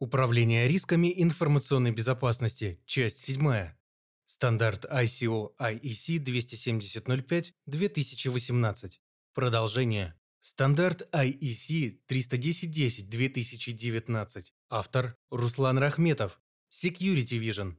Управление рисками информационной безопасности. Часть 7. Стандарт ISO IEC 27005-2018. Продолжение. Стандарт IEC 31010-2019. Автор Руслан Рахметов. Security Vision.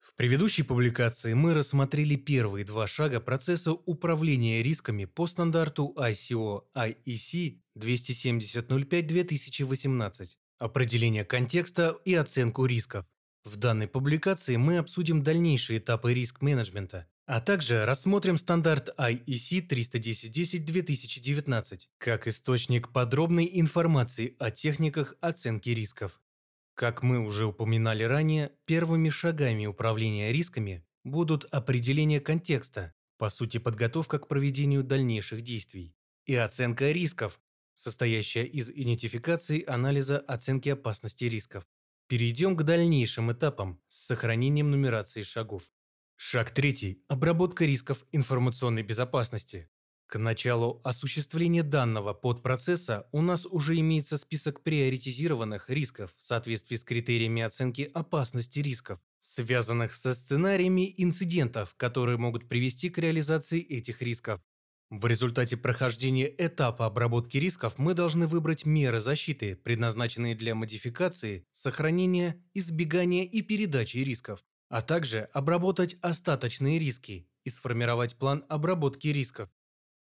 В предыдущей публикации мы рассмотрели первые два шага процесса управления рисками по стандарту ISO IEC 27005-2018 определение контекста и оценку рисков. В данной публикации мы обсудим дальнейшие этапы риск-менеджмента, а также рассмотрим стандарт IEC 310-2019 как источник подробной информации о техниках оценки рисков. Как мы уже упоминали ранее, первыми шагами управления рисками будут определение контекста, по сути подготовка к проведению дальнейших действий, и оценка рисков, состоящая из идентификации, анализа, оценки опасности рисков. Перейдем к дальнейшим этапам с сохранением нумерации шагов. Шаг третий – обработка рисков информационной безопасности. К началу осуществления данного подпроцесса у нас уже имеется список приоритизированных рисков в соответствии с критериями оценки опасности рисков, связанных со сценариями инцидентов, которые могут привести к реализации этих рисков. В результате прохождения этапа обработки рисков мы должны выбрать меры защиты, предназначенные для модификации, сохранения, избегания и передачи рисков, а также обработать остаточные риски и сформировать план обработки рисков.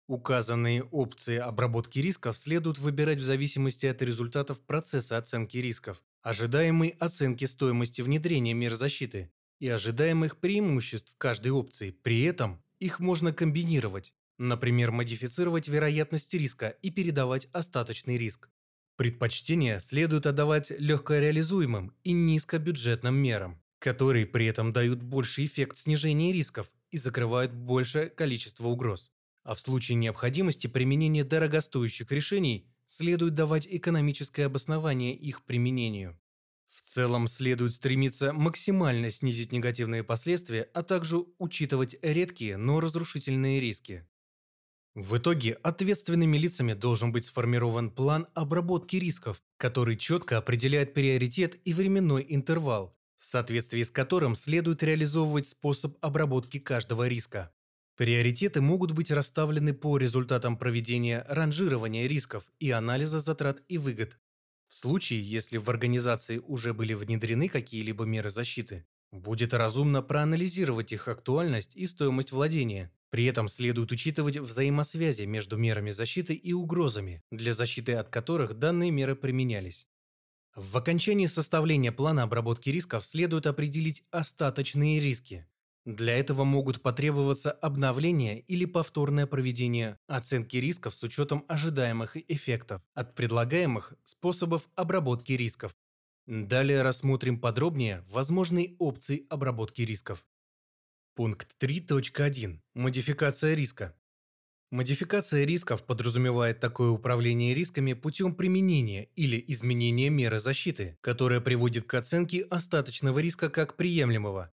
Указанные опции обработки рисков следует выбирать в зависимости от результатов процесса оценки рисков, ожидаемой оценки стоимости внедрения мер защиты и ожидаемых преимуществ каждой опции. При этом их можно комбинировать, Например, модифицировать вероятность риска и передавать остаточный риск. Предпочтение следует отдавать легкореализуемым и низкобюджетным мерам, которые при этом дают больший эффект снижения рисков и закрывают большее количество угроз. А в случае необходимости применения дорогостоящих решений следует давать экономическое обоснование их применению. В целом следует стремиться максимально снизить негативные последствия, а также учитывать редкие, но разрушительные риски. В итоге ответственными лицами должен быть сформирован план обработки рисков, который четко определяет приоритет и временной интервал, в соответствии с которым следует реализовывать способ обработки каждого риска. Приоритеты могут быть расставлены по результатам проведения ранжирования рисков и анализа затрат и выгод. В случае, если в организации уже были внедрены какие-либо меры защиты, будет разумно проанализировать их актуальность и стоимость владения, при этом следует учитывать взаимосвязи между мерами защиты и угрозами, для защиты от которых данные меры применялись. В окончании составления плана обработки рисков следует определить остаточные риски. Для этого могут потребоваться обновление или повторное проведение оценки рисков с учетом ожидаемых эффектов от предлагаемых способов обработки рисков. Далее рассмотрим подробнее возможные опции обработки рисков. Пункт 3.1. Модификация риска. Модификация рисков подразумевает такое управление рисками путем применения или изменения меры защиты, которая приводит к оценке остаточного риска как приемлемого.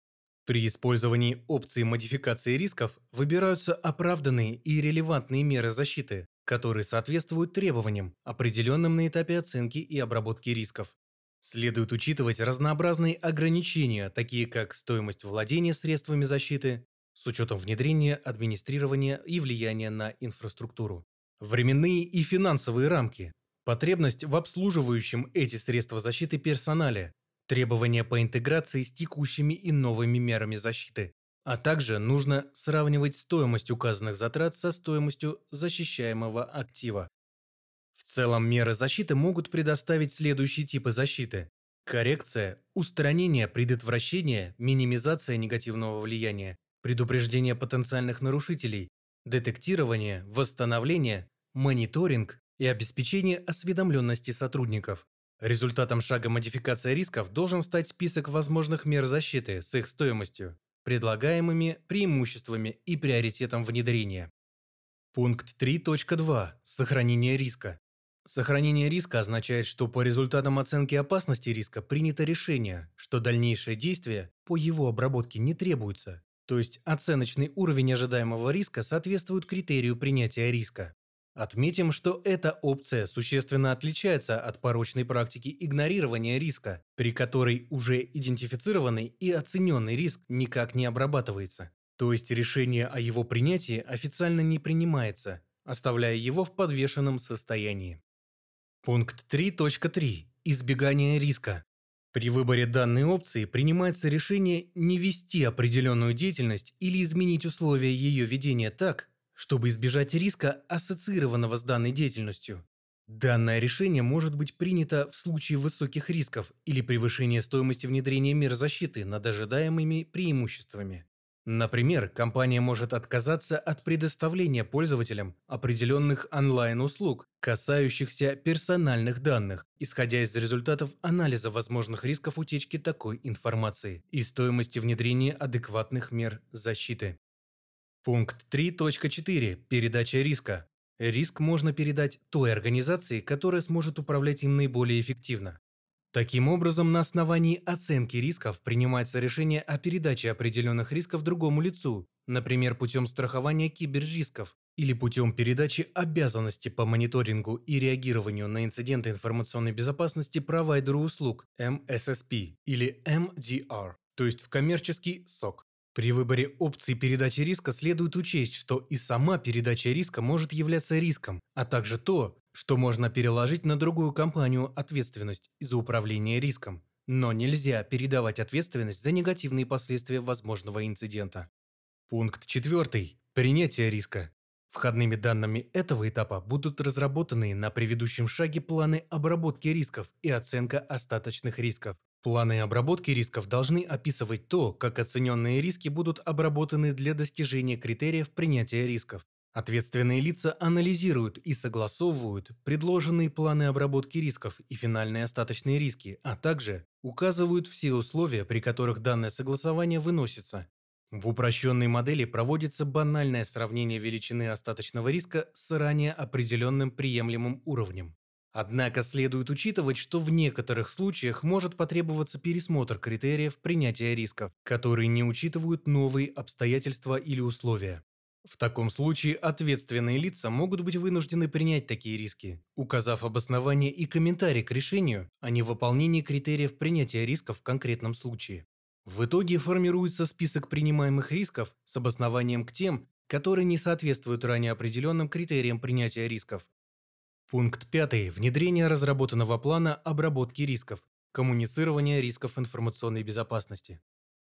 При использовании опции модификации рисков выбираются оправданные и релевантные меры защиты, которые соответствуют требованиям, определенным на этапе оценки и обработки рисков. Следует учитывать разнообразные ограничения, такие как стоимость владения средствами защиты, с учетом внедрения, администрирования и влияния на инфраструктуру, временные и финансовые рамки, потребность в обслуживающем эти средства защиты персонале, требования по интеграции с текущими и новыми мерами защиты, а также нужно сравнивать стоимость указанных затрат со стоимостью защищаемого актива. В целом меры защиты могут предоставить следующие типы защиты. Коррекция, устранение, предотвращение, минимизация негативного влияния, предупреждение потенциальных нарушителей, детектирование, восстановление, мониторинг и обеспечение осведомленности сотрудников. Результатом шага модификация рисков должен стать список возможных мер защиты с их стоимостью, предлагаемыми преимуществами и приоритетом внедрения. Пункт 3.2. Сохранение риска. Сохранение риска означает, что по результатам оценки опасности риска принято решение, что дальнейшее действие по его обработке не требуется, то есть оценочный уровень ожидаемого риска соответствует критерию принятия риска. Отметим, что эта опция существенно отличается от порочной практики игнорирования риска, при которой уже идентифицированный и оцененный риск никак не обрабатывается. То есть решение о его принятии официально не принимается, оставляя его в подвешенном состоянии. Пункт 3.3. Избегание риска. При выборе данной опции принимается решение не вести определенную деятельность или изменить условия ее ведения так, чтобы избежать риска, ассоциированного с данной деятельностью. Данное решение может быть принято в случае высоких рисков или превышения стоимости внедрения мер защиты над ожидаемыми преимуществами. Например, компания может отказаться от предоставления пользователям определенных онлайн-услуг, касающихся персональных данных, исходя из результатов анализа возможных рисков утечки такой информации и стоимости внедрения адекватных мер защиты. Пункт 3.4. Передача риска. Риск можно передать той организации, которая сможет управлять им наиболее эффективно. Таким образом, на основании оценки рисков принимается решение о передаче определенных рисков другому лицу, например, путем страхования киберрисков или путем передачи обязанности по мониторингу и реагированию на инциденты информационной безопасности провайдеру услуг MSSP или MDR, то есть в коммерческий СОК. При выборе опции передачи риска следует учесть, что и сама передача риска может являться риском, а также то, что можно переложить на другую компанию ответственность за управление риском. Но нельзя передавать ответственность за негативные последствия возможного инцидента. Пункт 4. Принятие риска. Входными данными этого этапа будут разработаны на предыдущем шаге планы обработки рисков и оценка остаточных рисков. Планы обработки рисков должны описывать то, как оцененные риски будут обработаны для достижения критериев принятия рисков. Ответственные лица анализируют и согласовывают предложенные планы обработки рисков и финальные остаточные риски, а также указывают все условия, при которых данное согласование выносится. В упрощенной модели проводится банальное сравнение величины остаточного риска с ранее определенным приемлемым уровнем. Однако следует учитывать, что в некоторых случаях может потребоваться пересмотр критериев принятия рисков, которые не учитывают новые обстоятельства или условия. В таком случае ответственные лица могут быть вынуждены принять такие риски, указав обоснование и комментарий к решению о невыполнении критериев принятия рисков в конкретном случае. В итоге формируется список принимаемых рисков с обоснованием к тем, которые не соответствуют ранее определенным критериям принятия рисков, Пункт 5. Внедрение разработанного плана обработки рисков. Коммуницирование рисков информационной безопасности.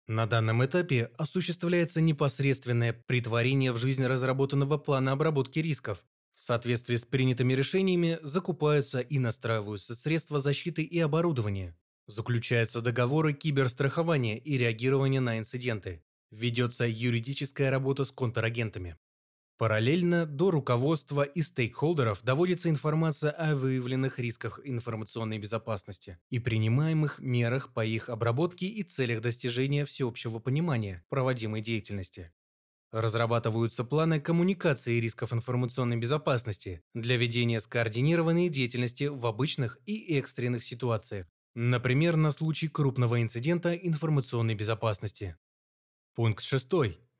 На данном этапе осуществляется непосредственное притворение в жизнь разработанного плана обработки рисков. В соответствии с принятыми решениями закупаются и настраиваются средства защиты и оборудование. Заключаются договоры киберстрахования и реагирования на инциденты. Ведется юридическая работа с контрагентами. Параллельно до руководства и стейкхолдеров доводится информация о выявленных рисках информационной безопасности и принимаемых мерах по их обработке и целях достижения всеобщего понимания проводимой деятельности. Разрабатываются планы коммуникации рисков информационной безопасности для ведения скоординированной деятельности в обычных и экстренных ситуациях, например, на случай крупного инцидента информационной безопасности. Пункт 6.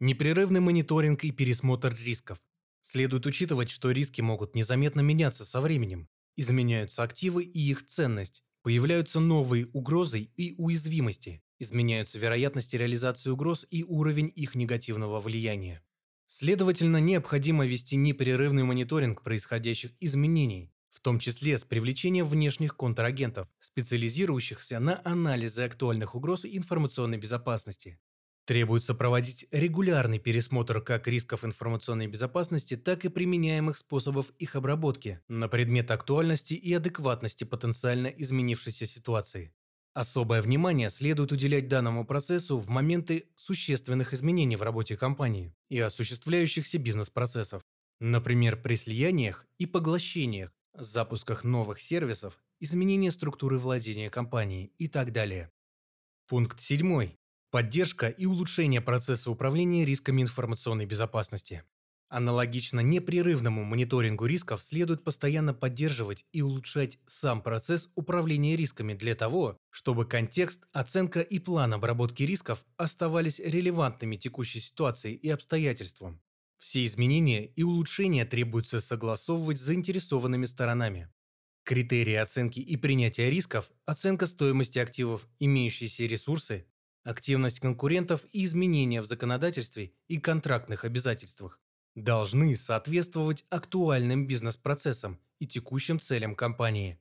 Непрерывный мониторинг и пересмотр рисков. Следует учитывать, что риски могут незаметно меняться со временем. Изменяются активы и их ценность. Появляются новые угрозы и уязвимости. Изменяются вероятности реализации угроз и уровень их негативного влияния. Следовательно, необходимо вести непрерывный мониторинг происходящих изменений, в том числе с привлечением внешних контрагентов, специализирующихся на анализе актуальных угроз информационной безопасности. Требуется проводить регулярный пересмотр как рисков информационной безопасности, так и применяемых способов их обработки на предмет актуальности и адекватности потенциально изменившейся ситуации. Особое внимание следует уделять данному процессу в моменты существенных изменений в работе компании и осуществляющихся бизнес-процессов, например, при слияниях и поглощениях, запусках новых сервисов, изменении структуры владения компанией и так далее. Пункт 7. Поддержка и улучшение процесса управления рисками информационной безопасности. Аналогично непрерывному мониторингу рисков следует постоянно поддерживать и улучшать сам процесс управления рисками для того, чтобы контекст, оценка и план обработки рисков оставались релевантными текущей ситуации и обстоятельствам. Все изменения и улучшения требуется согласовывать с заинтересованными сторонами. Критерии оценки и принятия рисков, оценка стоимости активов, имеющиеся ресурсы, активность конкурентов и изменения в законодательстве и контрактных обязательствах должны соответствовать актуальным бизнес-процессам и текущим целям компании.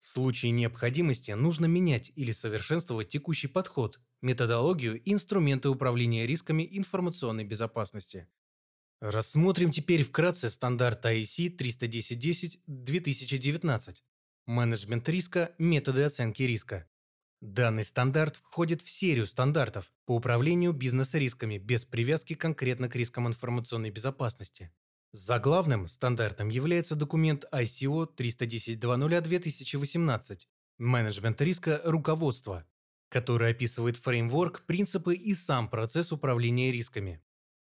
В случае необходимости нужно менять или совершенствовать текущий подход, методологию и инструменты управления рисками информационной безопасности. Рассмотрим теперь вкратце стандарт IEC 31010-2019 «Менеджмент риска. Методы оценки риска». Данный стандарт входит в серию стандартов по управлению бизнес-рисками без привязки конкретно к рискам информационной безопасности. Заглавным стандартом является документ ICO 310.00-2018 «Менеджмент риска. Руководство», который описывает фреймворк, принципы и сам процесс управления рисками.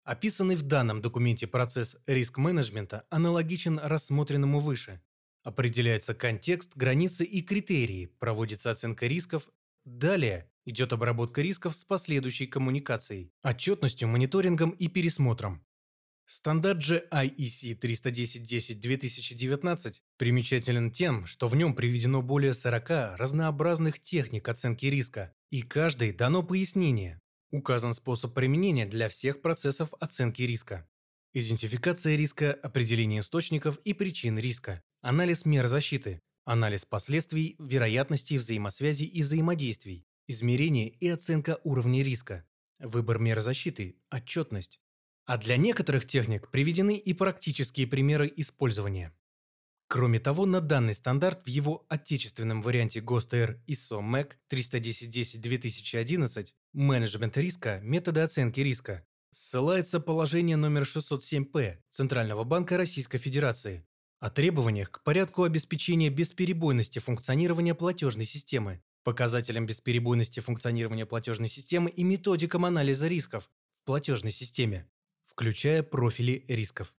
Описанный в данном документе процесс риск-менеджмента аналогичен рассмотренному выше. Определяется контекст, границы и критерии, проводится оценка рисков. Далее идет обработка рисков с последующей коммуникацией, отчетностью, мониторингом и пересмотром. Стандарт же IEC 31010-2019 примечателен тем, что в нем приведено более 40 разнообразных техник оценки риска, и каждой дано пояснение, Указан способ применения для всех процессов оценки риска. Идентификация риска, определение источников и причин риска, анализ мер защиты, анализ последствий, вероятностей взаимосвязей и взаимодействий, измерение и оценка уровня риска, выбор мер защиты, отчетность. А для некоторых техник приведены и практические примеры использования. Кроме того, на данный стандарт в его отечественном варианте ГОСТ-Р ISO MEC 31010-2011 «Менеджмент риска. Методы оценки риска» ссылается положение номер 607-П Центрального банка Российской Федерации о требованиях к порядку обеспечения бесперебойности функционирования платежной системы, показателям бесперебойности функционирования платежной системы и методикам анализа рисков в платежной системе, включая профили рисков.